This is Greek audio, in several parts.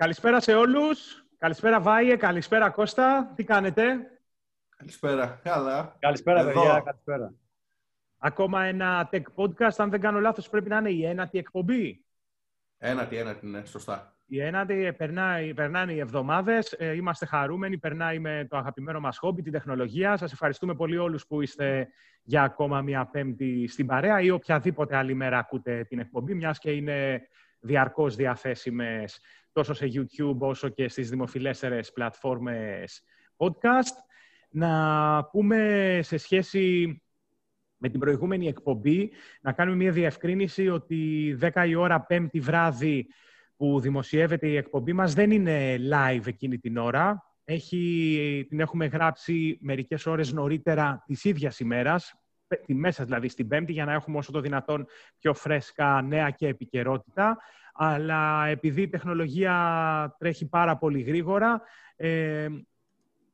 Καλησπέρα σε όλους. Καλησπέρα Βάιε, καλησπέρα Κώστα. Τι κάνετε; Καλησπέρα. Καλά. Καλησπέρα, Εδώ. παιδιά. Καλησπέρα. Ακόμα ένα tech podcast. Αν δεν κάνω λάθος, πρέπει να είναι η ένατη εκπομπή. Ένατη, ένατη, ναι, σωστά. Η ένατη, περνάει, περνάνε οι εβδομάδες. Ε, είμαστε χαρούμενοι. Περνάει με το αγαπημένο μας χόμπι, την τεχνολογία. Σας ευχαριστούμε πολύ όλους που είστε για ακόμα μια πέμπτη στην παρέα ή οποιαδήποτε άλλη μέρα ακούτε την εκπομπή, μιας και είναι διαρκώς διαθέσιμες τόσο σε YouTube όσο και στις δημοφιλέστερες πλατφόρμες podcast. Να πούμε σε σχέση με την προηγούμενη εκπομπή, να κάνουμε μια διευκρίνηση ότι 10 η ώρα πέμπτη βράδυ που δημοσιεύεται η εκπομπή μας δεν είναι live εκείνη την ώρα. Έχει, την έχουμε γράψει μερικές ώρες νωρίτερα της ίδιας ημέρας, τη μέσα δηλαδή στην Πέμπτη, για να έχουμε όσο το δυνατόν πιο φρέσκα νέα και επικαιρότητα. Αλλά επειδή η τεχνολογία τρέχει πάρα πολύ γρήγορα, ε,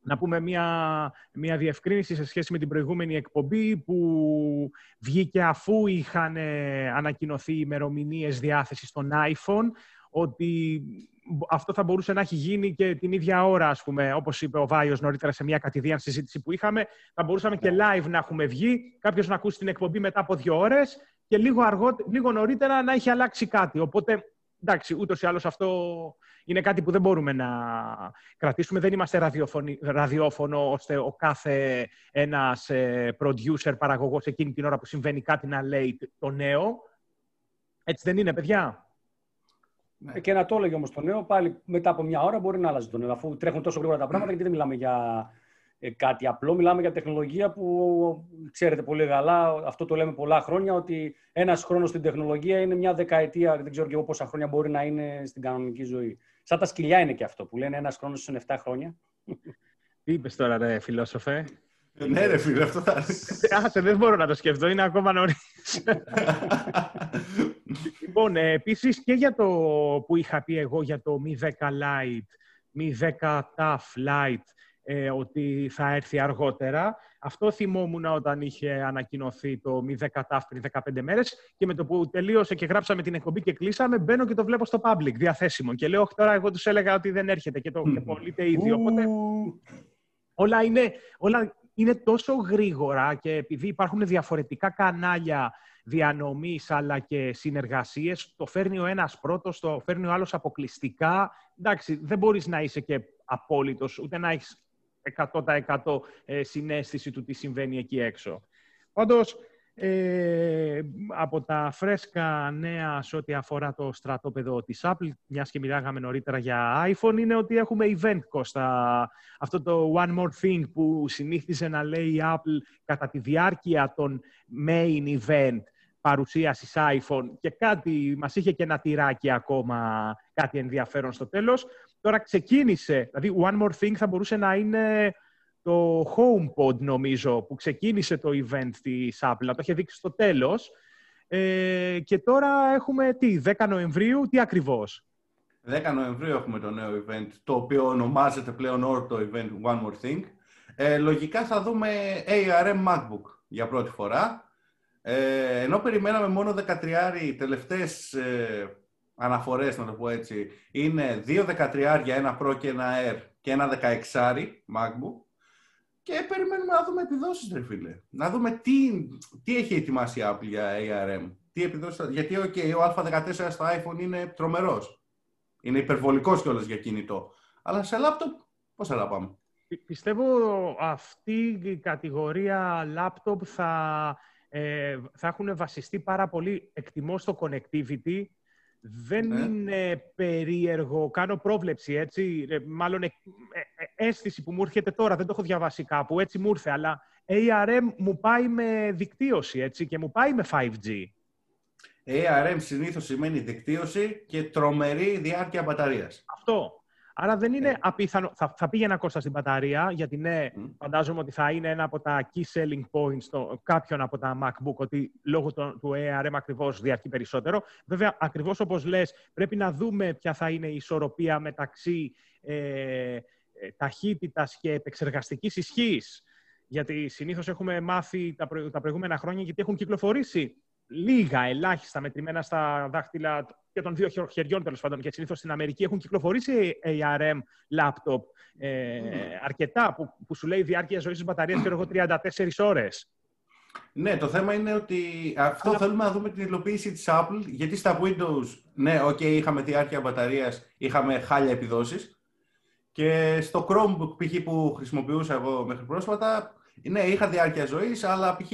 να πούμε μια, μια διευκρίνηση σε σχέση με την προηγούμενη εκπομπή που βγήκε αφού είχαν ε, ανακοινωθεί οι ημερομηνίες διάθεσης των iPhone, ότι αυτό θα μπορούσε να έχει γίνει και την ίδια ώρα, ας πούμε, όπως είπε ο Βάιος νωρίτερα σε μια κατηδίαν συζήτηση που είχαμε. Θα μπορούσαμε και ναι. live να έχουμε βγει, κάποιος να ακούσει την εκπομπή μετά από δύο ώρες και λίγο, λίγο νωρίτερα να έχει αλλάξει κάτι. Οπότε, εντάξει, ούτως ή άλλως αυτό είναι κάτι που δεν μπορούμε να κρατήσουμε. Δεν είμαστε ραδιόφωνο ώστε ο κάθε ένας ε, producer, παραγωγός εκείνη την ώρα που συμβαίνει κάτι να λέει το νέο. Έτσι δεν είναι, παιδιά. Ναι. Και να το έλεγε όμως το νέο, πάλι μετά από μια ώρα μπορεί να αλλάζει το νέο. Αφού τρέχουν τόσο γρήγορα τα πράγματα, γιατί δεν μιλάμε για ε, κάτι απλό, μιλάμε για τεχνολογία που ξέρετε πολύ καλά. Αυτό το λέμε πολλά χρόνια, ότι ένας χρόνος στην τεχνολογία είναι μια δεκαετία, δεν ξέρω και εγώ πόσα χρόνια μπορεί να είναι στην κανονική ζωή. Σαν τα σκυλιά είναι και αυτό που λένε ένας χρόνος είναι 7 χρόνια. Τι είπες τώρα, ρε φιλόσοφε; Ναι, ρε φίλε, αυτό θα Άσε, δεν μπορώ να το σκεφτώ, είναι ακόμα νωρίς. λοιπόν, ε, επίσης και για το που είχα πει εγώ για το Mi 10 Lite, Mi 10 Tough Lite, ε, ότι θα έρθει αργότερα. Αυτό θυμόμουν όταν είχε ανακοινωθεί το Mi 10 Tough πριν 15 μέρες και με το που τελείωσε και γράψαμε την εκπομπή και κλείσαμε, μπαίνω και το βλέπω στο public, διαθέσιμο. Και λέω, τώρα εγώ τους έλεγα ότι δεν έρχεται και το mm. πωλείται ήδη. Οπότε όλα είναι, όλα είναι τόσο γρήγορα και επειδή υπάρχουν διαφορετικά κανάλια διανομής αλλά και συνεργασίες, το φέρνει ο ένας πρώτος, το φέρνει ο άλλος αποκλειστικά. Εντάξει, δεν μπορείς να είσαι και απόλυτος, ούτε να έχεις 100% ε, συνέστηση του τι συμβαίνει εκεί έξω. Πάντως, ε, από τα φρέσκα νέα σε ό,τι αφορά το στρατόπεδο της Apple, μιας και μιλάγαμε νωρίτερα για iPhone, είναι ότι έχουμε event, Κώστα. Αυτό το One More Thing που συνήθιζε να λέει η Apple κατά τη διάρκεια των main event παρουσίασης iPhone και κάτι, μας είχε και ένα τυράκι ακόμα, κάτι ενδιαφέρον στο τέλος. Τώρα ξεκίνησε, δηλαδή One More Thing θα μπορούσε να είναι το HomePod νομίζω που ξεκίνησε το event της Apple, το είχε δείξει στο τέλος. Ε, και τώρα έχουμε τι, 10 Νοεμβρίου, τι ακριβώς; 10 Νοεμβρίου έχουμε το νέο event, το οποίο ονομάζεται πλέον όρο το event One More Thing. Ε, λογικά θα δούμε ARM MacBook για πρώτη φορά. Ε, ενώ περιμέναμε μόνο 13 τελευταίες ε, αναφορές, να το πω έτσι, είναι δύο 13 ένα Pro και ένα Air και ένα 16 MacBook. Και περιμένουμε να δούμε επιδόσεις, ρε φίλε. Να δούμε τι, τι έχει ετοιμάσει η Apple για ARM. Τι επιδόσεις, γιατί okay, ο Α14 στο iPhone είναι τρομερός. Είναι υπερβολικός κιόλας για κινητό. Αλλά σε λάπτοπ, πώς θα πάμε; Πιστεύω αυτή η κατηγορία λάπτοπ θα, ε, θα έχουν βασιστεί πάρα πολύ, εκτιμώ, στο connectivity δεν ναι. είναι περίεργο. Κάνω πρόβλεψη, έτσι. Ε, μάλλον ε, ε, αίσθηση που μου έρχεται τώρα. Δεν το έχω διαβάσει κάπου. Έτσι μου ήρθε. Αλλά ARM μου πάει με δικτύωση, έτσι. Και μου πάει με 5G. ARM συνήθως σημαίνει δικτύωση και τρομερή διάρκεια μπαταρίας. Αυτό. Άρα δεν είναι ε. απίθανο. Θα, θα πήγαινα κόστα στην μπαταρία, γιατί ναι, φαντάζομαι ότι θα είναι ένα από τα key selling points το, κάποιον από τα MacBook, ότι λόγω του, του ARM ακριβώς διαρκεί περισσότερο. Βέβαια, ακριβώς όπως λες, πρέπει να δούμε ποια θα είναι η ισορροπία μεταξύ ε, ε, ταχύτητας και επεξεργαστικής ισχύς. Γιατί συνήθως έχουμε μάθει τα, τα προηγούμενα χρόνια, γιατί έχουν κυκλοφορήσει λίγα, ελάχιστα μετρημένα στα δάχτυλα και των δύο χεριών τέλος πάντων και συνήθως στην Αμερική έχουν κυκλοφορήσει ARM laptop ε, αρκετά που, που σου λέει διάρκεια ζωής της μπαταρίας και εγώ 34 ώρες. Ναι, το θέμα είναι ότι αυτό Αλλά... θέλουμε να δούμε την υλοποίηση της Apple, γιατί στα Windows, ναι, ok, είχαμε διάρκεια μπαταρίας, είχαμε χάλια επιδόσεις, και στο Chromebook π.χ. που χρησιμοποιούσα εγώ μέχρι πρόσφατα, ναι, είχα διάρκεια ζωής, αλλά π.χ.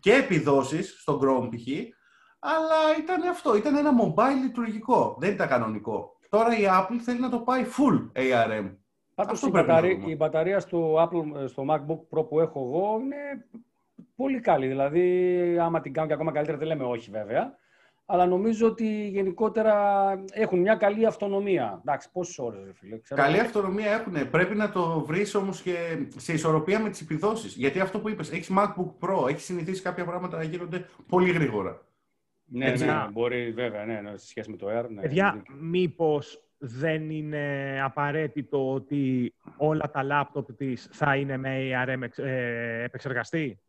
και επιδόσεις στο Chrome π.χ. Αλλά ήταν αυτό, ήταν ένα mobile λειτουργικό, δεν ήταν κανονικό. Τώρα η Apple θέλει να το πάει full ARM. Πάντως η, μπαταρία, η μπαταρία στο, Apple, στο MacBook Pro που έχω εγώ είναι πολύ καλή. Δηλαδή, άμα την κάνω και ακόμα καλύτερα, δεν λέμε όχι βέβαια. Αλλά νομίζω ότι γενικότερα έχουν μια καλή αυτονομία. Εντάξει, πόσες ώρες, φίλε. Ξέρω καλή αυτονομία έχουν. Πρέπει να το βρεις όμως και σε ισορροπία με τις επιδόσεις. Γιατί αυτό που είπες, έχεις MacBook Pro, έχεις συνηθίσει κάποια πράγματα να γίνονται πολύ γρήγορα. Ναι, Έτσι. ναι, μπορεί βέβαια, ναι, ναι, σε σχέση με το Air. Ναι, Παιδιά, μήπως δεν είναι απαραίτητο ότι όλα τα λάπτοπ της θα είναι με ARM ε, επεξεργαστή;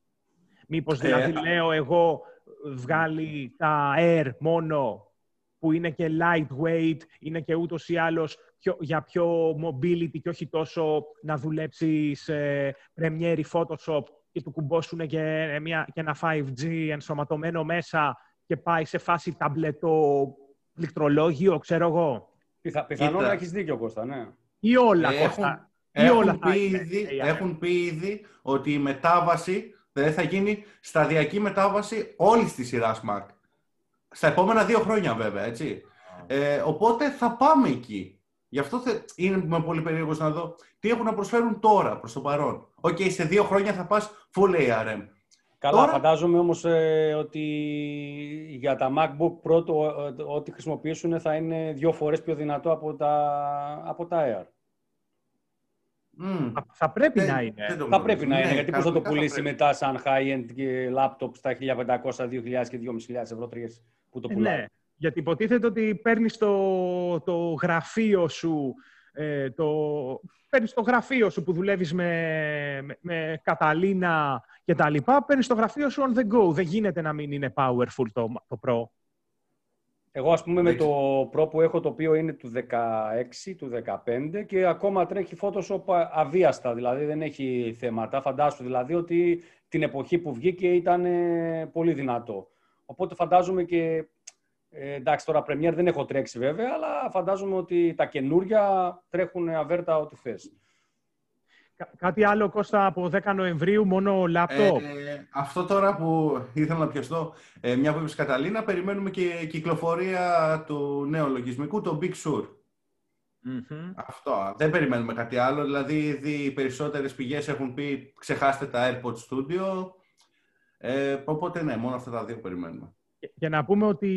Μήπως ε, δηλαδή λέω εγώ βγάλει τα Air μόνο που είναι και lightweight, είναι και ούτως ή άλλως για πιο mobility και όχι τόσο να δουλέψεις σε Premiere Photoshop και του κουμπώσουν και, μια, και ένα 5G ενσωματωμένο μέσα και πάει σε φάση ταμπλετοπληκτρολόγιο, ξέρω εγώ. Πιθα, πιθανόν να έχεις δίκιο, Κώστα, ναι. Ή όλα, έχουν, Κώστα. Έχουν, όλα πει ήδη, έχουν πει ήδη ότι η μετάβαση δεν θα γίνει σταδιακή μετάβαση όλης της σειράς Mac. Στα επόμενα δύο χρόνια βέβαια, έτσι. Ε, οπότε θα πάμε εκεί. Γι' αυτό θε... είναι πολύ περίεργο να δω τι έχουν να προσφέρουν τώρα προς το παρόν. OK, okay, σε δύο χρόνια θα πας full ARM. Καλά, τώρα... φαντάζομαι όμως ε, ότι για τα MacBook Pro το, ε, ό,τι χρησιμοποιήσουν θα είναι δύο φορές πιο δυνατό από τα, από τα Air. Mm. Θα πρέπει να είναι. Θα πρέπει να είναι, ναι, γιατί πώς θα το πουλήσει μετά σαν high-end laptop στα 1500, 2000 και 2500 ευρώ που το ε, πουλάει. Ναι, γιατί υποτίθεται ότι παίρνεις το, το γραφείο σου, ε, το, παίρνεις το γραφείο σου που δουλεύεις με, με, με Καταλίνα και τα λοιπά, παίρνεις το γραφείο σου on the go. Δεν γίνεται να μην είναι powerful το, το Pro. Εγώ, ας πούμε, με το Pro που έχω, το οποίο είναι του 16, του 15 και ακόμα τρέχει Photoshop αβίαστα, δηλαδή δεν έχει θέματα. Φαντάσου δηλαδή ότι την εποχή που βγήκε ήταν ε, πολύ δυνατό. Οπότε φαντάζομαι και, ε, εντάξει τώρα Premiere δεν έχω τρέξει βέβαια, αλλά φαντάζομαι ότι τα καινούρια τρέχουν αβέρτα ό,τι θες. Κάτι άλλο, Κώστα, από 10 Νοεμβρίου, μόνο λάπτοπ. Ε, αυτό τώρα που ήθελα να πιαστώ, ε, μια που είπες Καταλήνα, περιμένουμε και κυκλοφορία του νέου λογισμικού, το Big Sur. Αυτό. Δεν περιμένουμε κάτι άλλο. Δηλαδή, ήδη οι περισσότερες πηγές έχουν πει ξεχάστε τα AirPods Studio. Ε, οπότε, ναι, μόνο αυτά τα δύο περιμένουμε. Και να πούμε ότι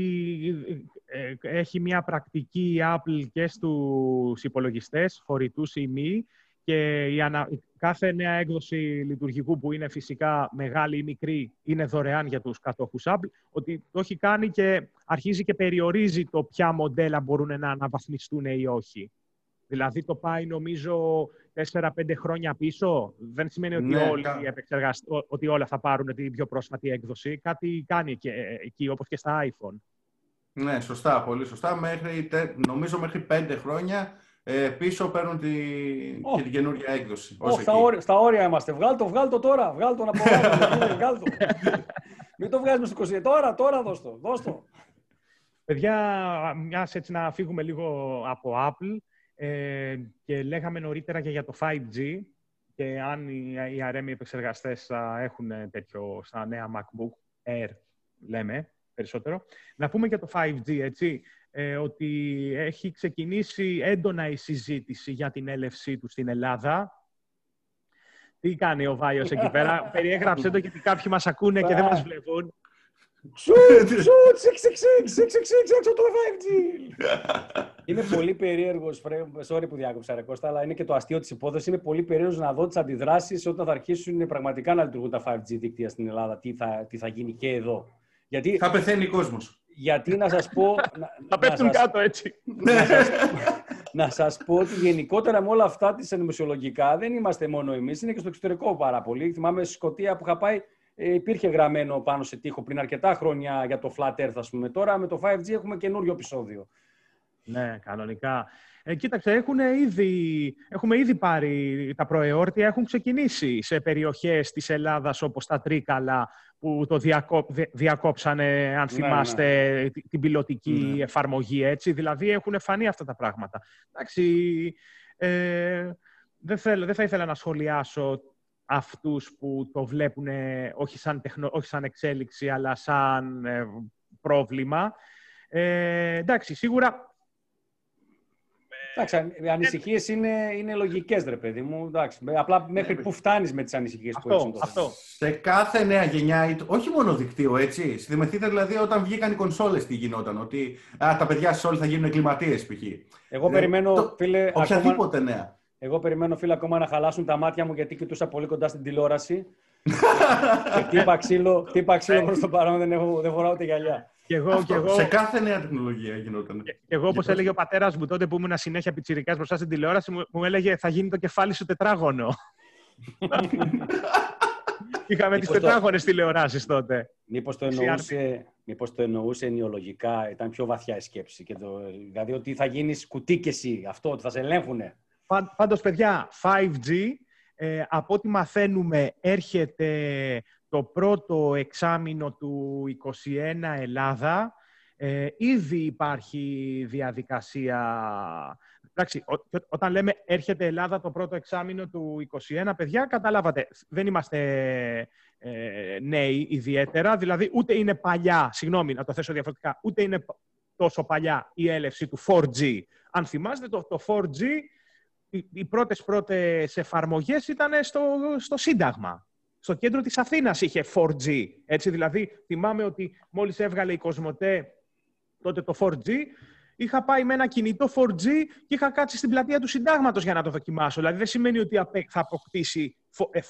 ε, έχει μια πρακτική η Apple και στους υπολογιστές, φορητούς ή μη, και η ανα... κάθε νέα έκδοση λειτουργικού που είναι φυσικά μεγάλη ή μικρή είναι δωρεάν για τους κατόχους Apple, ότι το έχει κάνει και αρχίζει και περιορίζει το ποια μοντέλα μπορούν να αναβαθμιστούν ή όχι. Δηλαδή το πάει νομίζω 4-5 χρόνια πίσω. Δεν σημαίνει ότι, ναι, όλοι ότι όλα θα πάρουν την πιο πρόσφατη έκδοση. Κάτι κάνει και εκεί, όπως και στα iPhone. Ναι, σωστά, πολύ σωστά. Μέχρι, νομίζω μέχρι 5 χρόνια ε, πίσω παίρνουν τη, oh. και την καινούργια έκδοση. Oh, στα, όρια, στα όρια είμαστε. Βγάλ το, βγάλ το τώρα. Βγάλ το να πω. βγάλ το. Μην το βγάζουμε στο 20. Τώρα, τώρα δώσ' το. Δώσ το. Παιδιά, μιας έτσι να φύγουμε λίγο από Apple ε, και λέγαμε νωρίτερα και για το 5G και αν οι, οι αρέμοι επεξεργαστές θα έχουν τέτοιο στα νέα MacBook Air, λέμε περισσότερο. Να πούμε για το 5G, έτσι. Ε, ότι έχει ξεκινήσει έντονα η συζήτηση για την έλευσή του στην Ελλάδα. Τι κάνει ο Βάιος εκεί πέρα; Περιέγραψε το γιατί κάποιοι μας ακούνε και δεν μας βλέπουν. Σουτ, σουτ, έξω το 5G. Είναι πολύ περίεργος, sorry που διάκοψα ρε Κώστα, αλλά είναι και το αστείο της υπόθεσης. Είναι πολύ περίεργος να δω τις αντιδράσεις όταν θα αρχίσουν πραγματικά να λειτουργούν τα 5G δίκτυα στην Ελλάδα. Τι θα, τι θα γίνει και εδώ. Γιατί... Θα πεθαίνει ο κόσμος γιατί να σας πω... Θα πέφτουν κάτω έτσι. να, σας, πω ότι γενικότερα με όλα αυτά τις ενημεσιολογικά δεν είμαστε μόνο εμείς, είναι και στο εξωτερικό πάρα πολύ. Θυμάμαι στη Σκωτία που είχα πάει, ε, υπήρχε γραμμένο πάνω σε τείχο πριν αρκετά χρόνια για το Flat Earth, ας πούμε. Τώρα με το 5G έχουμε καινούριο επεισόδιο. Ναι, κανονικά. Ε, κοίταξε, έχουν ήδη, έχουμε ήδη πάρει τα προεόρτια, έχουν ξεκινήσει σε περιοχές της Ελλάδας όπως τα Τρίκαλα, που το διακό, διακόψανε, αν ναι, θυμάστε, ναι. την πιλωτική ναι. εφαρμογή, έτσι. Δηλαδή, έχουν φανεί αυτά τα πράγματα. Εντάξει, ε, δεν, θέλω, δεν θα ήθελα να σχολιάσω αυτούς που το βλέπουν όχι σαν, τεχνο, όχι σαν εξέλιξη, αλλά σαν ε, πρόβλημα. Ε, εντάξει, σίγουρα Εντάξει, οι ανησυχίες είναι, είναι λογικές, ρε παιδί μου. Εντάξει, απλά μέχρι ναι, πού φτάνεις με τις ανησυχίες που έχεις. Αυτό. Σε κάθε νέα γενιά, όχι μόνο δικτύο, έτσι. Θυμηθείτε δηλαδή όταν βγήκαν οι κονσόλες τι γινόταν. Ότι α, τα παιδιά σα όλοι θα γίνουν εγκληματίες, π.χ. Εγώ περιμένω, το, φίλε. Οποιαδήποτε ακόμα, νέα. Εγώ περιμένω, φίλε, ακόμα να χαλάσουν τα μάτια μου γιατί κοιτούσα πολύ κοντά στην τηλεόραση. και χτύπα ξύλο, ξύλο προς το παρόν, δεν, έχω, δεν φοράω ούτε γυαλιά. Και εγώ, και εγώ... Σε κάθε νέα τεχνολογία γινόταν. Και, εγώ, όπως έλεγε ο πατέρας μου τότε που ήμουν συνέχεια πιτσυρικά μπροστά στην τηλεόραση, μου, μου έλεγε θα γίνει το κεφάλι σου τετράγωνο. Είχαμε τις τετράγωνες τηλεοράσεις τότε. Μήπως το, εννοούσε, μήπως το εννοούσε ενοιολογικά, ήταν πιο βαθιά η σκέψη. Και το, δηλαδή ότι θα γίνεις κουτί και εσύ, αυτό, ότι θα σε ελέγχουν. Πάντως, παιδιά, 5G, ε, από ό,τι μαθαίνουμε, έρχεται το πρώτο εξάμεινο του 2021 Ελλάδα. Ε, ήδη υπάρχει διαδικασία... Εντάξει, όταν λέμε έρχεται Ελλάδα το πρώτο εξάμεινο του 2021, παιδιά, καταλάβατε, δεν είμαστε ε, νέοι ιδιαίτερα, δηλαδή ούτε είναι παλιά, συγγνώμη να το θέσω διαφορετικά, ούτε είναι τόσο παλιά η έλευση του 4G. Αν θυμάστε, το, το 4G, οι, οι πρώτες πρώτες εφαρμογές ήταν στο, στο Σύνταγμα στο κέντρο της Αθήνας είχε 4G. Έτσι, δηλαδή, θυμάμαι ότι μόλις έβγαλε η Κοσμοτέ τότε το 4G, είχα πάει με ένα κινητό 4G και είχα κάτσει στην πλατεία του Συντάγματος για να το δοκιμάσω. Δηλαδή, δεν σημαίνει ότι θα αποκτήσει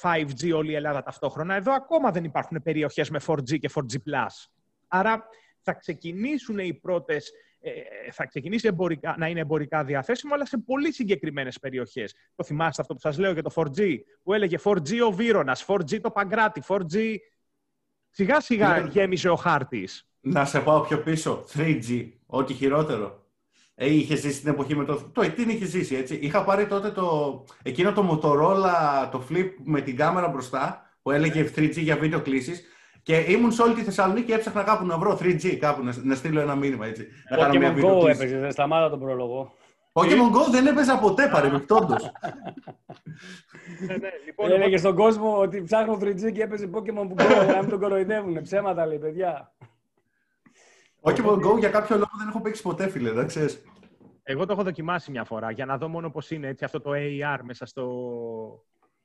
5G ε, όλη η Ελλάδα ταυτόχρονα. Εδώ ακόμα δεν υπάρχουν περιοχές με 4G και 4G+. Άρα, θα ξεκινήσουν οι πρώτες ε, θα ξεκινήσει εμπορικά, να είναι εμπορικά διαθέσιμο, αλλά σε πολύ συγκεκριμένες περιοχές. Το θυμάστε αυτό που σας λέω για το 4G, που έλεγε 4G ο Βύρονα, 4G το Παγκράτη, 4G. Σιγά σιγά ναι. γέμισε ο χάρτης. Να σε πάω πιο πίσω. 3G, ό,τι χειρότερο. Ε, είχε ζήσει την εποχή με το. Το τι είχε ζήσει, έτσι. Είχα πάρει τότε το. Εκείνο το Motorola, το flip με την κάμερα μπροστά, που έλεγε 3G για βίντεο κλήσεις. Και ήμουν σε όλη τη Θεσσαλονίκη και έψαχνα κάπου να βρω 3G, κάπου να, να στείλω ένα μήνυμα έτσι. Pokemon Go έπαιζες, δεν σταμάτα τον πρόλογο. Pokemon Go δεν έπαιζα ποτέ παρεμπιπτόντως. Ναι, ναι, λοιπόν, Έλεγε στον κόσμο ότι ψάχνω 3G και έπαιζε Pokemon Go να μην τον κοροϊδεύουν. Ψέματα λέει, παιδιά. Pokemon Go για κάποιο λόγο δεν έχω παίξει ποτέ, φίλε, δεν ξέρεις. Εγώ το έχω δοκιμάσει μια φορά για να δω μόνο πώς είναι έτσι, αυτό το AR μέσα στο,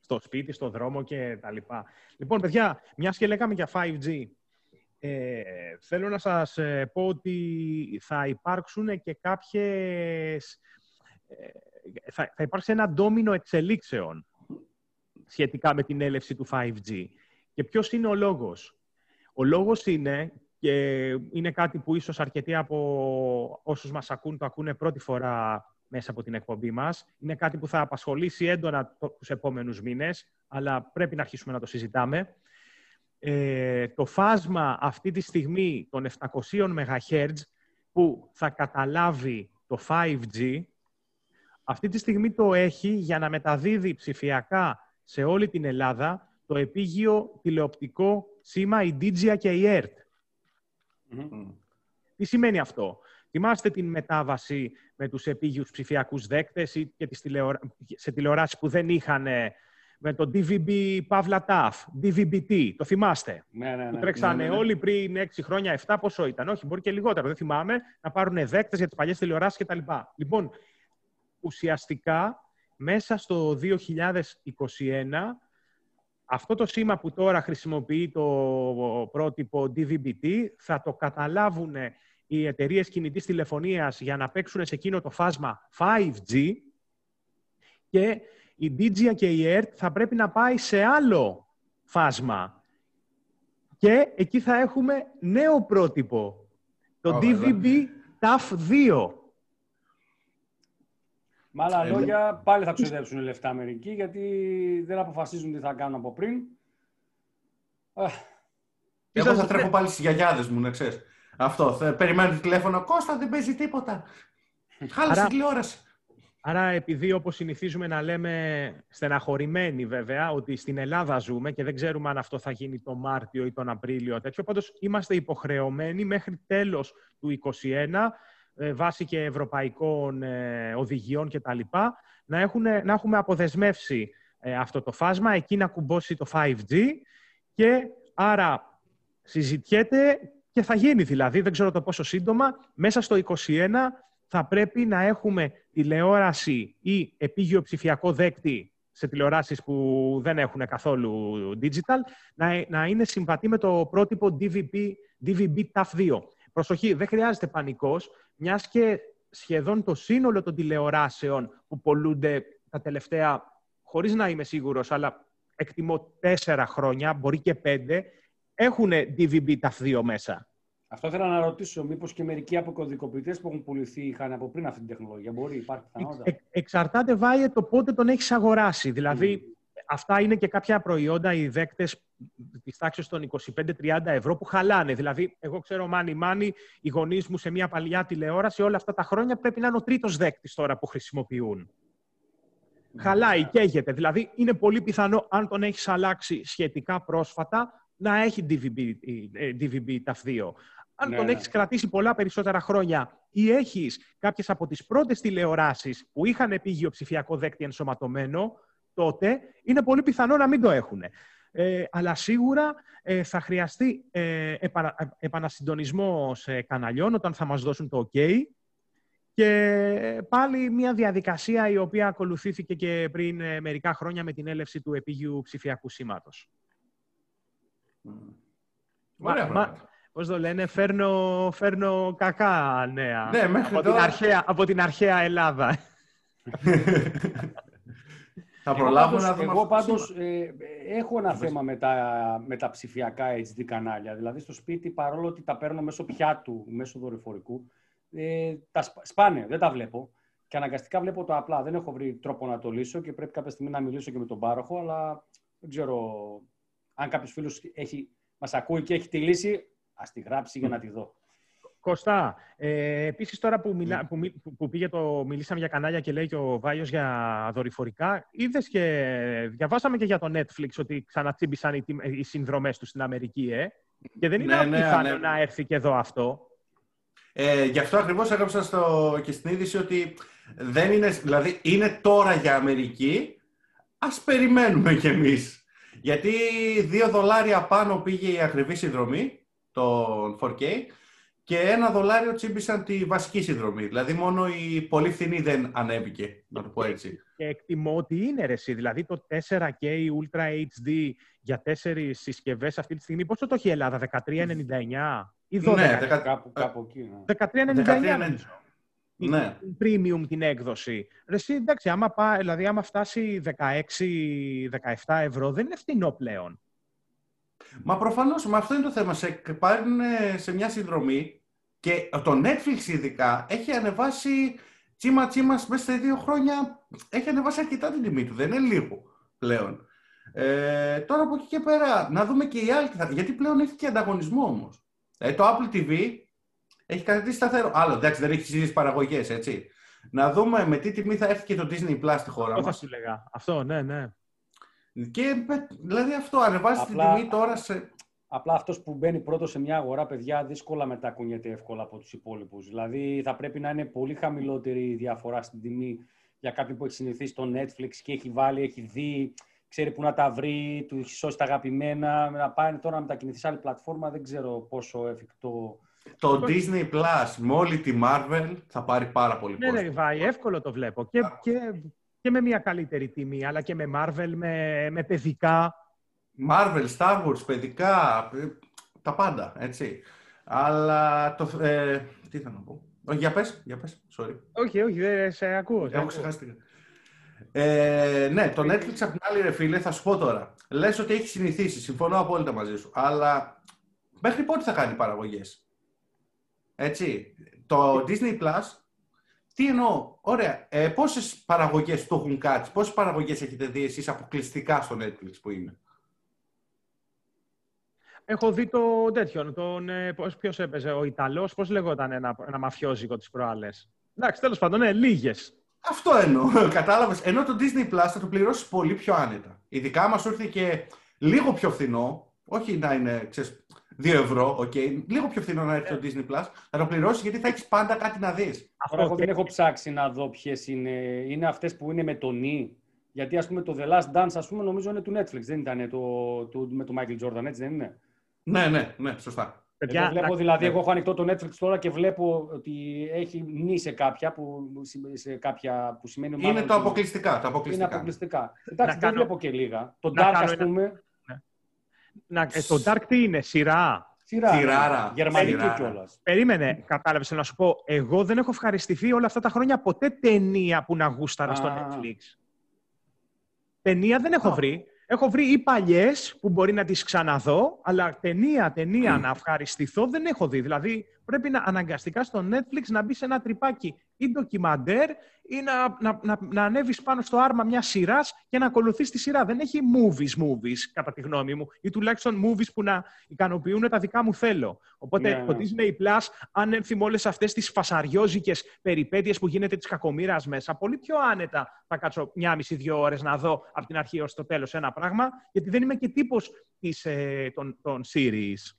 στο σπίτι, στο δρόμο και τα λοιπά. Λοιπόν, παιδιά, μια και λέγαμε για 5G, ε, θέλω να σας ε, πω ότι θα υπάρξουν και κάποιες... Ε, θα, θα υπάρξει ένα ντόμινο εξελίξεων σχετικά με την έλευση του 5G. Και ποιος είναι ο λόγος; Ο λόγος είναι, και είναι κάτι που ίσως αρκετοί από όσους μας ακούν το ακούνε πρώτη φορά μέσα από την εκπομπή μας. Είναι κάτι που θα απασχολήσει έντονα τους επόμενους μήνες, αλλά πρέπει να αρχίσουμε να το συζητάμε. Ε, το φάσμα αυτή τη στιγμή των 700 MHz που θα καταλάβει το 5G, αυτή τη στιγμή το έχει για να μεταδίδει ψηφιακά σε όλη την Ελλάδα το επίγειο τηλεοπτικό σήμα η Digia και η ERT. Τι σημαίνει αυτό; Θυμάστε την μετάβαση με τους επίγειους ψηφιακούς δέκτες ή και τις τηλεορα... σε τηλεοράσεις που δεν είχαν με το DVB Pavla TAF, DVB-T, το θυμάστε. Ναι, ναι, ναι. Που τρέξανε ναι, ναι, όλοι πριν 6 χρόνια, 7 πόσο ήταν. Όχι, μπορεί και λιγότερο, δεν θυμάμαι, να πάρουν δέκτες για τις παλιές τηλεοράσεις κτλ. Λοιπόν, ουσιαστικά, μέσα στο 2021, αυτό το σήμα που τώρα χρησιμοποιεί το πρότυπο DVB-T θα το καταλάβουν οι εταιρείες κινητής τηλεφωνίας για να παίξουν σε εκείνο το φάσμα 5G και η Digia και η ERT θα πρέπει να πάει σε άλλο φάσμα. Και εκεί θα έχουμε νέο πρότυπο, το DVB TAF 2. Με άλλα λόγια, πάλι θα ξοδέψουν λεφτά μερικοί, γιατί δεν αποφασίζουν τι θα κάνουν από πριν. Εγώ θα τρέχω πάλι στις γιαγιάδες μου, να ξέρεις. Αυτό. Θα περιμένω το τηλέφωνο. Κώστα δεν παίζει τίποτα. Χάλασε Άρα... τηλεόραση. Άρα, επειδή όπως συνηθίζουμε να λέμε στεναχωρημένοι βέβαια, ότι στην Ελλάδα ζούμε και δεν ξέρουμε αν αυτό θα γίνει τον Μάρτιο ή τον Απρίλιο, τέτοιο, πάντως είμαστε υποχρεωμένοι μέχρι τέλος του 2021, ε, βάσει και ευρωπαϊκών ε, οδηγιών κτλ., να, έχουν, να έχουμε αποδεσμεύσει ε, αυτό το φάσμα, εκεί να κουμπώσει το 5G και άρα συζητιέται και θα γίνει δηλαδή, δεν ξέρω το πόσο σύντομα, μέσα στο 2021 θα πρέπει να έχουμε τηλεόραση ή επίγειο ψηφιακό δέκτη σε τηλεοράσεις που δεν έχουν καθόλου digital, να, να είναι συμβατή με το πρότυπο DVB, DVB TAF2. Προσοχή, δεν χρειάζεται πανικός, μιας και σχεδόν το σύνολο των τηλεοράσεων που πολλούνται τα τελευταία, χωρίς να είμαι σίγουρος, αλλά εκτιμώ τέσσερα χρόνια, μπορεί και πέντε, έχουν DVB TAF2 μέσα. Αυτό ήθελα να ρωτήσω, μήπως και μερικοί αποκωδικοποιητές που έχουν πουληθεί είχαν από πριν αυτή την τεχνολογία. Μπορεί, υπάρχει πιθανότητα. Ε, εξαρτάται, βάει το πότε τον έχεις αγοράσει. Δηλαδή, αυτά είναι και κάποια προϊόντα, οι δέκτες της τάξης των 25-30 ευρώ που χαλάνε. Δηλαδή, εγώ ξέρω, μάνι μάνι, οι γονείς μου σε μια παλιά τηλεόραση όλα αυτά τα χρόνια πρέπει να είναι ο τρίτος δέκτης τώρα που χρησιμοποιούν. Mm. Χαλάει, καίγεται. Δηλαδή, είναι πολύ πιθανό, αν τον έχεις αλλάξει σχετικά πρόσφατα, να έχει DVB, DVB TAF 2. Αν ναι, τον ναι. έχεις κρατήσει πολλά περισσότερα χρόνια ή έχεις κάποιες από τις πρώτες τηλεοράσεις που είχαν επίγειο ψηφιακό δέκτη ενσωματωμένο, τότε είναι πολύ πιθανό να μην το έχουν. Ε, αλλά σίγουρα ε, θα χρειαστεί ε, επανασυντονισμός καναλιών όταν θα μας δώσουν το OK και πάλι μια διαδικασία η οποία ακολουθήθηκε και πριν ε, μερικά χρόνια με την έλευση του επίγειου ψηφιακού σήματος. Ωραία πώς το λένε, φέρνω, φέρνω κακά νέα ναι, μέχρι από, την αρχαία, από την αρχαία Ελλάδα. Θα προλάβω να δούμε. Εγώ πάντως ε, έχω ένα θέμα με τα, με τα ψηφιακά HD κανάλια. Δηλαδή στο σπίτι, παρόλο ότι τα παίρνω μέσω πιάτου, μέσω δορυφορικού, ε, τα σπάνε, δεν τα βλέπω. Και αναγκαστικά βλέπω το απλά. Δεν έχω βρει τρόπο να το λύσω και πρέπει κάποια στιγμή να μιλήσω και με τον πάροχο, αλλά δεν ξέρω αν κάποιος φίλος μας ακούει και έχει τη λύση, ας τη γράψει για να τη δω. Κωστά, ε, επίσης τώρα που, μιλά, ναι. που, που, πήγε το, μιλήσαμε για κανάλια και λέει και ο Βάιος για δορυφορικά, είδες και διαβάσαμε και για το Netflix ότι ξανατσίμπησαν οι, οι συνδρομές τους στην Αμερική, ε, και δεν είναι ναι, ναι, ναι, να έρθει και εδώ αυτό. Ε, γι' αυτό ακριβώς έγραψα στο, και στην είδηση ότι δεν είναι, δηλαδή είναι τώρα για Αμερική, ας περιμένουμε κι εμείς. Γιατί δύο δολάρια πάνω πήγε η ακριβή συνδρομή το 4K και ένα δολάριο τσίμπησαν τη βασική συνδρομή. Δηλαδή μόνο η πολύ φθηνή δεν ανέβηκε, να το πω έτσι. Και εκτιμώ ότι είναι ρε, δηλαδή το 4K Ultra HD για τέσσερις συσκευές αυτή τη στιγμή, πόσο το έχει η Ελλάδα, 13,99 ή 12, ναι, κάπου, κάπου εκεί. 13,99 ναι. premium την έκδοση. Ρε, εσύ, εντάξει, άμα, πά, δηλαδή, άμα φτάσει 16-17 ευρώ, δεν είναι φθηνό πλέον. Μα προφανώς, με αυτό είναι το θέμα. Σε πάρουν σε μια συνδρομή και το Netflix ειδικά έχει ανεβάσει τσίμα τσίμα μέσα σε δύο χρόνια. Έχει ανεβάσει αρκετά την τιμή του. Δεν είναι λίγο πλέον. Ε, τώρα από εκεί και πέρα, να δούμε και οι άλλοι. Γιατί πλέον έχει και ανταγωνισμό όμως. Ε, το Apple TV έχει κρατήσει σταθερό. Άλλο, εντάξει, δεν έχει τι ίδιε παραγωγές, έτσι. Να δούμε με τι τιμή θα έρθει και το Disney Plus στη χώρα μας. Αυτό θα σου λέγα. Αυτό, ναι, ναι. Και δηλαδή αυτό ανεβάζει την τιμή τώρα σε. Απλά αυτός που μπαίνει πρώτος σε μια αγορά, παιδιά, δύσκολα μετά κουνιέται εύκολα από τους υπόλοιπους. Δηλαδή θα πρέπει να είναι πολύ χαμηλότερη η διαφορά στην τιμή για κάποιον που έχει συνηθίσει το Netflix και έχει βάλει, έχει δει, ξέρει που να τα βρει, του έχει σώσει τα αγαπημένα. Να πάει τώρα να μετακινηθεί σε άλλη πλατφόρμα, δεν ξέρω πόσο εφικτό. Το Disney Plus με όλη τη Marvel θα πάρει πάρα πολύ ναι, Ναι, βάει, εύκολο το βλέπω. Και, και και με μια καλύτερη τιμή, αλλά και με Marvel, με, με παιδικά. Marvel, Star Wars, παιδικά, τα πάντα, έτσι. Αλλά το, ε, τι θα να πω. Όχι, για πες, για πες, sorry. Όχι, όχι, δεν σε ακούω. Έχω ξεχάσει. Ε, ναι, το Netflix απ' την άλλη, ρε φίλε, θα σου πω τώρα. Λες ότι έχει συνηθίσει, συμφωνώ απόλυτα μαζί σου. Αλλά μέχρι πότε θα κάνει παραγωγές; Έτσι. Το Disney Plus τι εννοώ, ωραία. Ε, Πόσες παραγωγές του έχουν κάτσει, πόσες παραγωγές έχετε δει εσείς αποκλειστικά στο Netflix που είναι; Έχω δει το τέτοιο, τον, ε, ποιος έπαιζε, ο Ιταλός, πώς λεγόταν ένα, ένα μαφιόζικο τις προάλλες. Εντάξει, τέλος πάντων, ναι, λίγες. Αυτό εννοώ, κατάλαβες. Ενώ το Disney Plus θα το πληρώσεις πολύ πιο άνετα. Ειδικά μας ήρθε και λίγο πιο φθηνό, όχι να είναι, ξέρεις, 2 ευρώ, okay. λίγο πιο φθηνό να έρθει το Disney Plus, θα το πληρώσεις γιατί θα έχεις πάντα κάτι να δεις. Αυτό εγώ δεν έχω ψάξει να δω ποιες είναι. Είναι αυτές που είναι με τον νι. Γιατί ας πούμε το The Last Dance, ας πούμε, νομίζω είναι του Netflix, δεν ήταν το, το, με τον Michael Jordan, έτσι δεν είναι; Ναι, ναι, ναι, σωστά. Εγώ βλέπω, δηλαδή, ναι. εγώ έχω ανοιχτό το Netflix τώρα και βλέπω ότι έχει νη σε κάποια που, σε κάποια που σημαίνει... Είναι το αποκλειστικά, το αποκλειστικά. Είναι αποκλειστικά. Εντάξει, δεν βλέπω και λίγα. Το Dark, ας πούμε... Να, ε, το Dark τι είναι, σειρά. Σειρά. Σειράρα. Γερμανική κιόλας. Περίμενε, κατάλαβες να σου πω. Εγώ δεν έχω ευχαριστηθεί όλα αυτά τα χρόνια ποτέ ταινία που να γούσταρα στο Netflix. Ταινία δεν έχω βρει. Έχω βρει ή παλιές που μπορεί να τις ξαναδώ, αλλά ταινία, ταινία να ευχαριστηθώ δεν έχω δει. Δηλαδή, πρέπει να αναγκαστικά στο Netflix να μπει σε ένα τρυπάκι ή ντοκιμαντέρ ή να, να, να, να ανέβεις πάνω στο άρμα μιας σειράς και να ακολουθείς τη σειρά. Δεν έχει movies, movies, κατά τη γνώμη μου, ή τουλάχιστον movies που να ικανοποιούν τα δικά μου θέλω. Οπότε yeah. Ναι, το ναι. Disney Plus, αν έρθει με όλες αυτές τις φασαριόζικες περιπέτειες που γίνεται της κακομήρα μέσα, πολύ πιο άνετα θα κάτσω μια μισή-δύο ώρες να δω από την αρχή ως το τέλος ένα πράγμα, γιατί δεν είμαι και τύπος ε, των, των series.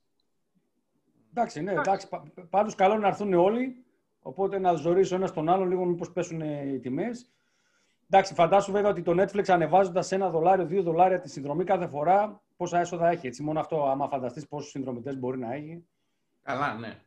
Εντάξει, ναι, εντάξει. Πάντως καλό να έρθουν όλοι. Οπότε να ζωρίσω ένα τον άλλον λίγο μήπως πέσουν οι τιμές. Εντάξει, φαντάσου βέβαια ότι το Netflix ανεβάζοντας ένα δολάριο, δύο δολάρια τη συνδρομή κάθε φορά, πόσα έσοδα έχει. Έτσι, μόνο αυτό, άμα φανταστείς πόσους συνδρομητές μπορεί να έχει. Καλά, ναι.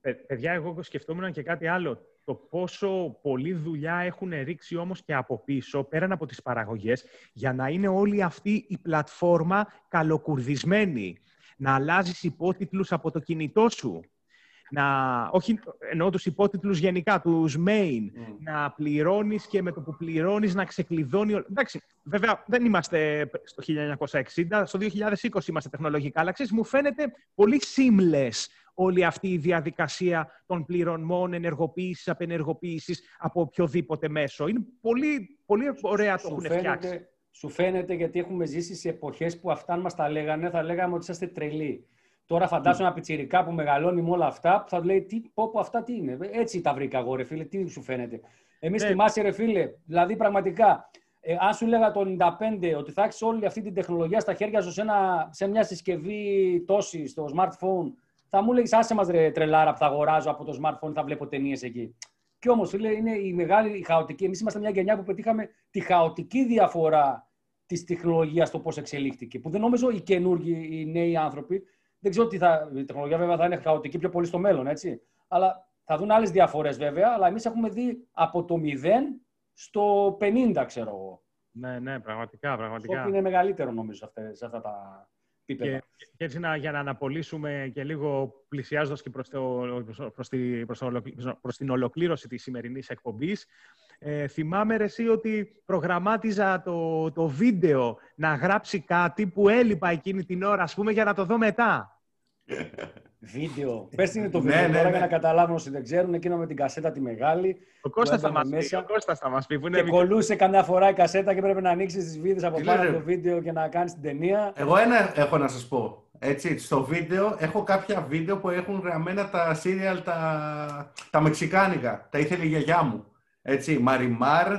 Ε, παιδιά, εγώ σκεφτόμουν και κάτι άλλο. Το πόσο πολλή δουλειά έχουν ρίξει όμως και από πίσω, πέραν από τις παραγωγές, για να είναι όλη αυτή η πλατφόρμα καλοκουρδισμένη να αλλάζεις υπότιτλους από το κινητό σου. Να, όχι εννοώ τους υπότιτλους γενικά, τους main, mm. να πληρώνεις και με το που πληρώνεις να ξεκλειδώνει... Εντάξει, βέβαια δεν είμαστε στο 1960, στο 2020 είμαστε τεχνολογικά, αλλά ξέρεις, μου φαίνεται πολύ seamless όλη αυτή η διαδικασία των πληρωμών, ενεργοποίησης, απενεργοποίησης από οποιοδήποτε μέσο. Είναι πολύ, πολύ ωραία το έχουν φτιάξει. Σου φαίνεται γιατί έχουμε ζήσει σε εποχές που αυτά μας τα λέγανε, θα λέγαμε ότι είσαστε τρελοί. Τώρα φαντάζομαι ένα πιτσιρικά που μεγαλώνει με όλα αυτά, που θα λέει τι, πω, πω αυτά τι είναι. Έτσι τα βρήκα εγώ, ρε φίλε, τι σου φαίνεται. Εμείς ναι. θυμάσαι, ρε φίλε, δηλαδή πραγματικά, ε, αν σου λέγα το 95 ότι θα έχεις όλη αυτή την τεχνολογία στα χέρια σου σε, ένα, σε μια συσκευή τόση στο smartphone, θα μου λέγεις άσε μας ρε τρελάρα που θα αγοράζω από το smartphone, θα βλέπω ταινίες εκεί. Και όμως, φίλε, είναι η μεγάλη η χαοτική. Εμείς είμαστε μια γενιά που πετύχαμε τη χαοτική διαφορά της τεχνολογίας στο πώς εξελίχθηκε. Που δεν νομίζω οι καινούργοι, οι νέοι άνθρωποι, δεν ξέρω τι θα. Η τεχνολογία βέβαια θα είναι χαοτική πιο πολύ στο μέλλον, έτσι. Αλλά θα δουν άλλες διαφορές βέβαια. Αλλά εμείς έχουμε δει από το 0 στο 50, ξέρω εγώ. Ναι, ναι, πραγματικά. πραγματικά. Αυτό είναι μεγαλύτερο νομίζω σε αυτά τα και, και έτσι να, για να αναπολύσουμε και λίγο πλησιάζοντας και προς, το, προς, τη, προς, το, προς την ολοκλήρωση της σημερινής εκπομπής, ε, θυμάμαι ρε, εσύ ότι προγραμμάτιζα το, το βίντεο να γράψει κάτι που έλειπα εκείνη την ώρα, ας πούμε, για να το δω μετά. Βίντεο. Πες είναι το ναι, βίντεο ναι, τώρα ναι, για να καταλάβουν όσοι δεν ξέρουν. Εκείνο με την κασέτα τη μεγάλη. Ο Κώστας θα, μας πει, ο Κώστας θα μας πει. Που είναι και κολούσε καμιά φορά η κασέτα και πρέπει να ανοίξεις τις βίντεο από πάνω το βίντεο και να κάνεις την ταινία. Εγώ ένα έχω να σας πω. Έτσι, στο βίντεο έχω κάποια βίντεο που έχουν γραμμένα τα σύριαλ τα, τα μεξικάνικα. Τα ήθελε η γιαγιά μου. Έτσι, Μαριμάρ,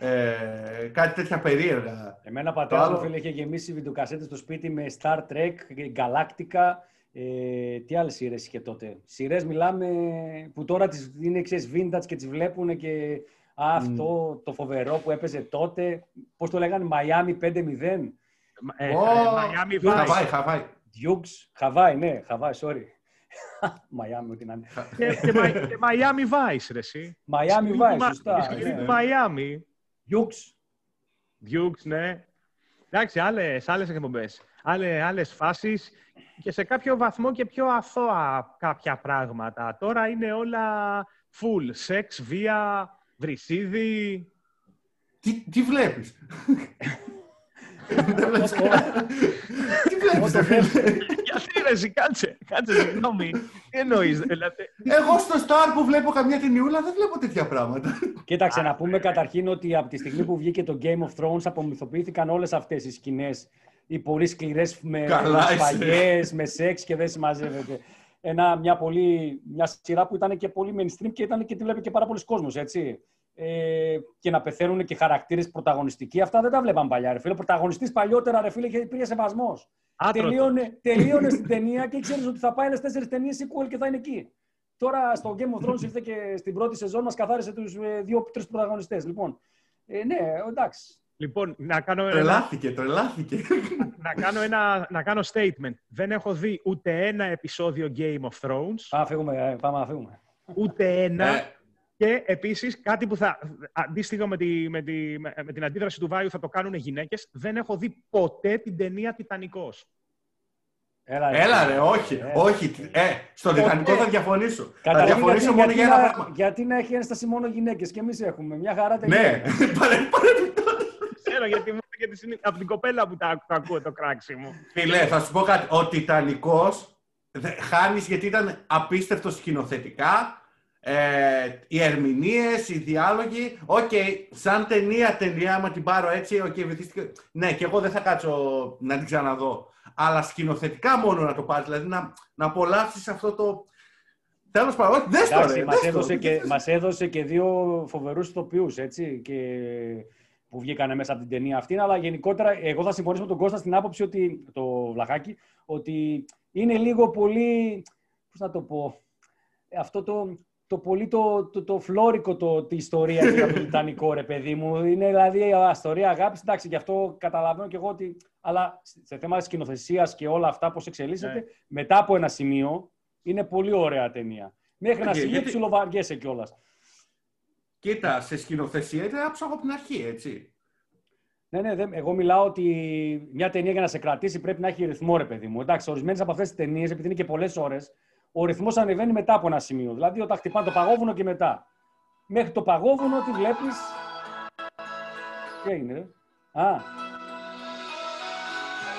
ε, κάτι τέτοια περίεργα. Εμένα πατέρα μου φίλε είχε γεμίσει βιντεοκασέτες στο σπίτι με Star Trek, Galactica, ε, τι άλλες σειρές είχε τότε; Σειρές μιλάμε που τώρα τις είναι ξέρεις, vintage και τις βλέπουν και αυτό το φοβερό που έπαιζε τότε. Πώς το λέγανε, Miami 5-0. Ε, Miami Vice. Χαβάη, Χαβάη. Dukes, Χαβάη, ναι, Χαβάη, sorry. Miami, ό,τι να είναι. Και Miami Vice, ρε εσύ. Miami Vice, σωστά. Miami. Dukes. Dukes, ναι. Εντάξει, άλλες, άλλες εκπομπές. Άλλες φάσεις και σε κάποιο βαθμό και πιο αθώα κάποια πράγματα. Τώρα είναι όλα full. Σεξ, βία, βρυσίδι. Τι, τι βλέπεις; Τι βλέπεις, Γιατί ρε εσύ, κάτσε, κάτσε, συγγνώμη. Τι εννοείς, δηλαδή. Εγώ στο Star που βλέπω καμιά ταινιούλα δεν βλέπω τέτοια πράγματα. Κοίταξε, να πούμε καταρχήν ότι από τη στιγμή που βγήκε το Game of Thrones απομυθοποιήθηκαν όλες αυτές οι σκηνές οι πολύ σκληρές με σφαγέ, με σεξ και δεν συμμαζεύεται. Ένα, μια, πολύ, μια σειρά που ήταν και πολύ mainstream και, ήταν και τη βλέπει και πάρα πολλοί κόσμος, έτσι. Ε, και να πεθαίνουν και χαρακτήρες πρωταγωνιστικοί. Αυτά δεν τα βλέπαμε παλιά. Ρε φίλε. Ο πρωταγωνιστής παλιότερα, ρε φίλε, υπήρχε σεβασμός. Τελείωνε, τελείωνε στην ταινία και ήξερες ότι θα πάει άλλες τέσσερις ταινίες sequel και θα είναι εκεί. Τώρα στο Game of Thrones ήρθε και στην πρώτη σεζόν μας καθάρισε τους ε, δύο-τρει πρωταγωνιστές. Λοιπόν, ε, ναι, εντάξει. Λοιπόν, να κάνω τρελάθηκε, ένα... τρελάθηκε. Να, κάνω ένα, να κάνω statement. Δεν έχω δει ούτε ένα επεισόδιο Game of Thrones. Πάμε, φύγουμε, ε, πάμε να φύγουμε. Ούτε ένα. Ε. Και επίσης κάτι που θα, αντίστοιχο με, τη, με, τη, με την αντίδραση του Βάιου θα το κάνουν γυναίκες, δεν έχω δει ποτέ την ταινία Τιτανικός. Έλα, Έλα ρε, όχι, ε, όχι. Ε, στο Τιτανικό θα διαφωνήσω. θα διαφωνήσω μόνο για ένα πράγμα. Γιατί να έχει ένσταση μόνο γυναίκες και εμείς έχουμε. Μια χαρά ταινία. Ναι, Ξέρω γιατί μου γιατί από την κοπέλα που τα, ακούω το κράξιμο. Φίλε, θα σου πω κάτι. Ο Τιτανικός χάνεις γιατί ήταν απίστευτος σκηνοθετικά. Ε, οι ερμηνείες, οι διάλογοι. OK, okay, σαν ταινία, ταινία, άμα την πάρω έτσι, okay, Ναι, και εγώ δεν θα κάτσω να την ξαναδώ. Αλλά σκηνοθετικά μόνο να το πάρεις, δηλαδή να, να απολαύσεις αυτό το. Τέλος πάντων, όχι, δεν το Μας έδωσε, και, μας έδωσε και δύο φοβερούς ηθοποιούς, έτσι. Και που βγήκανε μέσα από την ταινία αυτή. Αλλά γενικότερα, εγώ θα συμφωνήσω με τον Κώστα στην άποψη ότι, το βλαχάκι, ότι είναι λίγο πολύ. Πώς να το πω. Αυτό το, το πολύ το, το, το φλόρικο το, τη ιστορία για το Τιτανικό, ρε παιδί μου. Είναι δηλαδή η ιστορία αγάπης. Εντάξει, γι' αυτό καταλαβαίνω και εγώ ότι. Αλλά σε θέμα σκηνοθεσίας και όλα αυτά, πώς εξελίσσεται, ναι. μετά από ένα σημείο είναι πολύ ωραία ταινία. Μέχρι ένα σημείο γιατί... ψιλοβαριέσαι κιόλας. Κοίτα, σε σκηνοθεσία ήταν άψογο από την αρχή, έτσι. Ναι, ναι, εγώ μιλάω ότι μια ταινία για να σε κρατήσει πρέπει να έχει ρυθμό, ρε παιδί μου. Εντάξει, ορισμένες από αυτές τις ταινίες, επειδή είναι και πολλές ώρες, ο ρυθμός ανεβαίνει μετά από ένα σημείο. Δηλαδή, όταν χτυπά το παγόβουνο και μετά. Μέχρι το παγόβουνο τι βλέπεις. Τι έγινε, ρε; Α.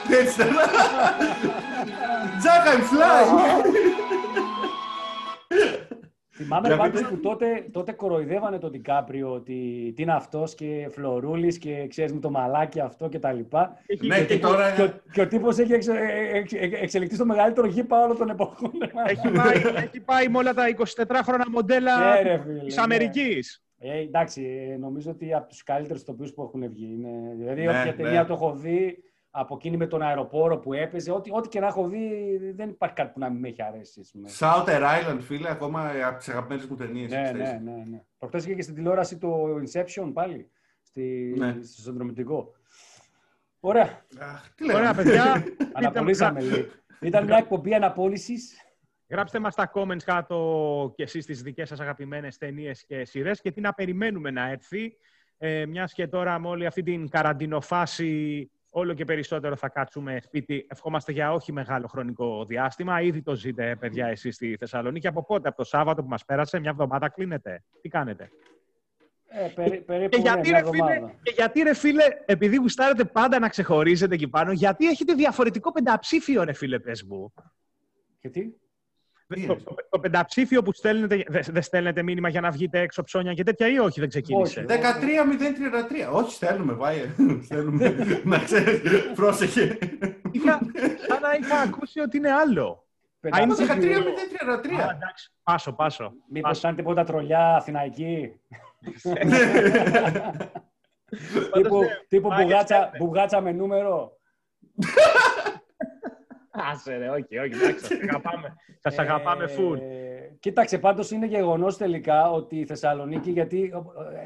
Έτσι Τζάκα Θυμάμαι πάντως που τότε, τότε κοροϊδεύανε τον Δικάπριο ότι τι είναι αυτός και φλωρούλης και ξέρεις με το μαλάκι αυτό και τα λοιπά. Ναι, και, τώρα... και, ο, και ο τύπος έχει εξε, εξε, εξελιχθεί στο μεγαλύτερο γήπα όλων των εποχών. Έχει πάει, έχει πάει με όλα τα 24 χρόνια μοντέλα ναι, της ναι. Αμερικής. Ε, εντάξει, νομίζω ότι από τους καλύτερους τοπίους που έχουν βγει. Είναι, δηλαδή, ναι, όποια ταινία το έχω δει, από εκείνη με τον αεροπόρο που έπαιζε. Ό,τι, ό,τι και να έχω δει, δεν υπάρχει κάτι που να μην με έχει αρέσει. Southern Island, φίλε, ακόμα από τις αγαπημένες μου ταινίες. Ναι, ναι, ναι, ναι. Προχτές είχε και στην τηλεόραση το Inception πάλι. Στη, ναι. Στο συνδρομητικό. Ωραία. Αχ, τι Ωραία, παιδιά. Αναπολύσαμε λίγο. Ήταν μια εκπομπή αναπόλυσης. Γράψτε μας τα comments κάτω και εσείς τις δικές σας αγαπημένες ταινίες και σειρές και τι να περιμένουμε να έρθει. Ε, μιας και τώρα με όλη αυτή την καραντινοφάση όλο και περισσότερο θα κάτσουμε σπίτι. Ευχόμαστε για όχι μεγάλο χρονικό διάστημα. Ήδη το ζείτε, παιδιά, εσείς στη Θεσσαλονίκη. Από πότε, από το Σάββατο που μας πέρασε, μια εβδομάδα κλείνετε; Τι κάνετε; Ε, περί, περίπου και, γιατί, ρε, φίλε, και γιατί, ρε φίλε, επειδή γουστάρετε πάντα να ξεχωρίζετε εκεί πάνω, γιατί έχετε διαφορετικό πενταψήφιο, ρε φίλε, πες μου. Γιατί; Το, το, πενταψήφιο που στέλνετε, δεν στέλνετε μήνυμα για να βγείτε έξω ψώνια και τέτοια ή όχι, δεν ξεκίνησε; 13-0-33. Όχι, στέλνουμε, πάει. στέλνουμε. να ξέρεις, πρόσεχε. Είχα, σαν να είχα ακούσει ότι είναι άλλο. 13-0-33. Πάσο, πάσο. Μήπως ήταν τίποτα τρολιά αθηναϊκή; τύπου τύπου μπουγάτσα με νούμερο. Άσε ρε, όχι, όχι, εντάξει, σας αγαπάμε, σας αγαπάμε full. Ε, κοίταξε, πάντως είναι γεγονός τελικά ότι η Θεσσαλονίκη, γιατί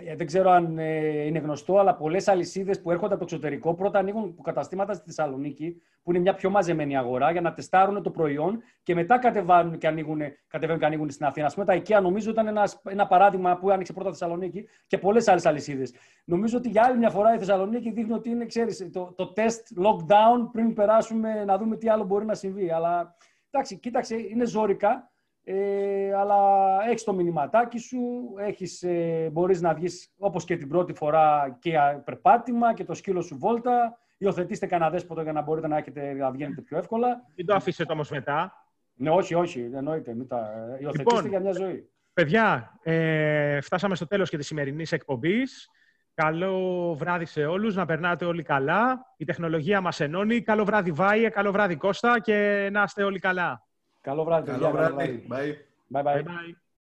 ε, δεν ξέρω αν ε, είναι γνωστό, αλλά πολλές αλυσίδες που έρχονται από το εξωτερικό πρώτα ανοίγουν καταστήματα στη Θεσσαλονίκη, που είναι μια πιο μαζεμένη αγορά, για να τεστάρουν το προϊόν και μετά κατεβαίνουν και ανοίγουν, κατεβαίνουν και ανοίγουν στην Αθήνα. Α πούμε, τα IKEA νομίζω ήταν ένα, ένα παράδειγμα που άνοιξε πρώτα Θεσσαλονίκη και πολλές άλλες αλυσίδες. Νομίζω ότι για άλλη μια φορά η Θεσσαλονίκη δείχνει ότι είναι, ξέρεις, το, το test lockdown πριν περάσουμε να δούμε τι άλλο μπορεί να συμβεί. Αλλά εντάξει, κοίταξε, είναι ζώρικα. Ε, αλλά έχεις το μηνυματάκι σου, έχεις, ε, μπορείς να βγεις όπως και την πρώτη φορά και περπάτημα και το σκύλο σου βόλτα. Υιοθετήστε κανένα δέσποτο για να μπορείτε να, έχετε, να βγαίνετε πιο εύκολα. Μην το αφήσετε όμως μετά. Ναι, όχι, όχι, εννοείται. Μην τα... Υιοθετήστε λοιπόν, για μια ζωή. Παιδιά, ε, φτάσαμε στο τέλος και της σημερινής εκπομπής. Καλό βράδυ σε όλους, να περνάτε όλοι καλά. Η τεχνολογία μας ενώνει. Καλό βράδυ Βάιε, καλό βράδυ Κώστα και να είστε όλοι καλά. Καλό βράδυ. Καλό βράδυ. Bye. Bye bye. bye, bye.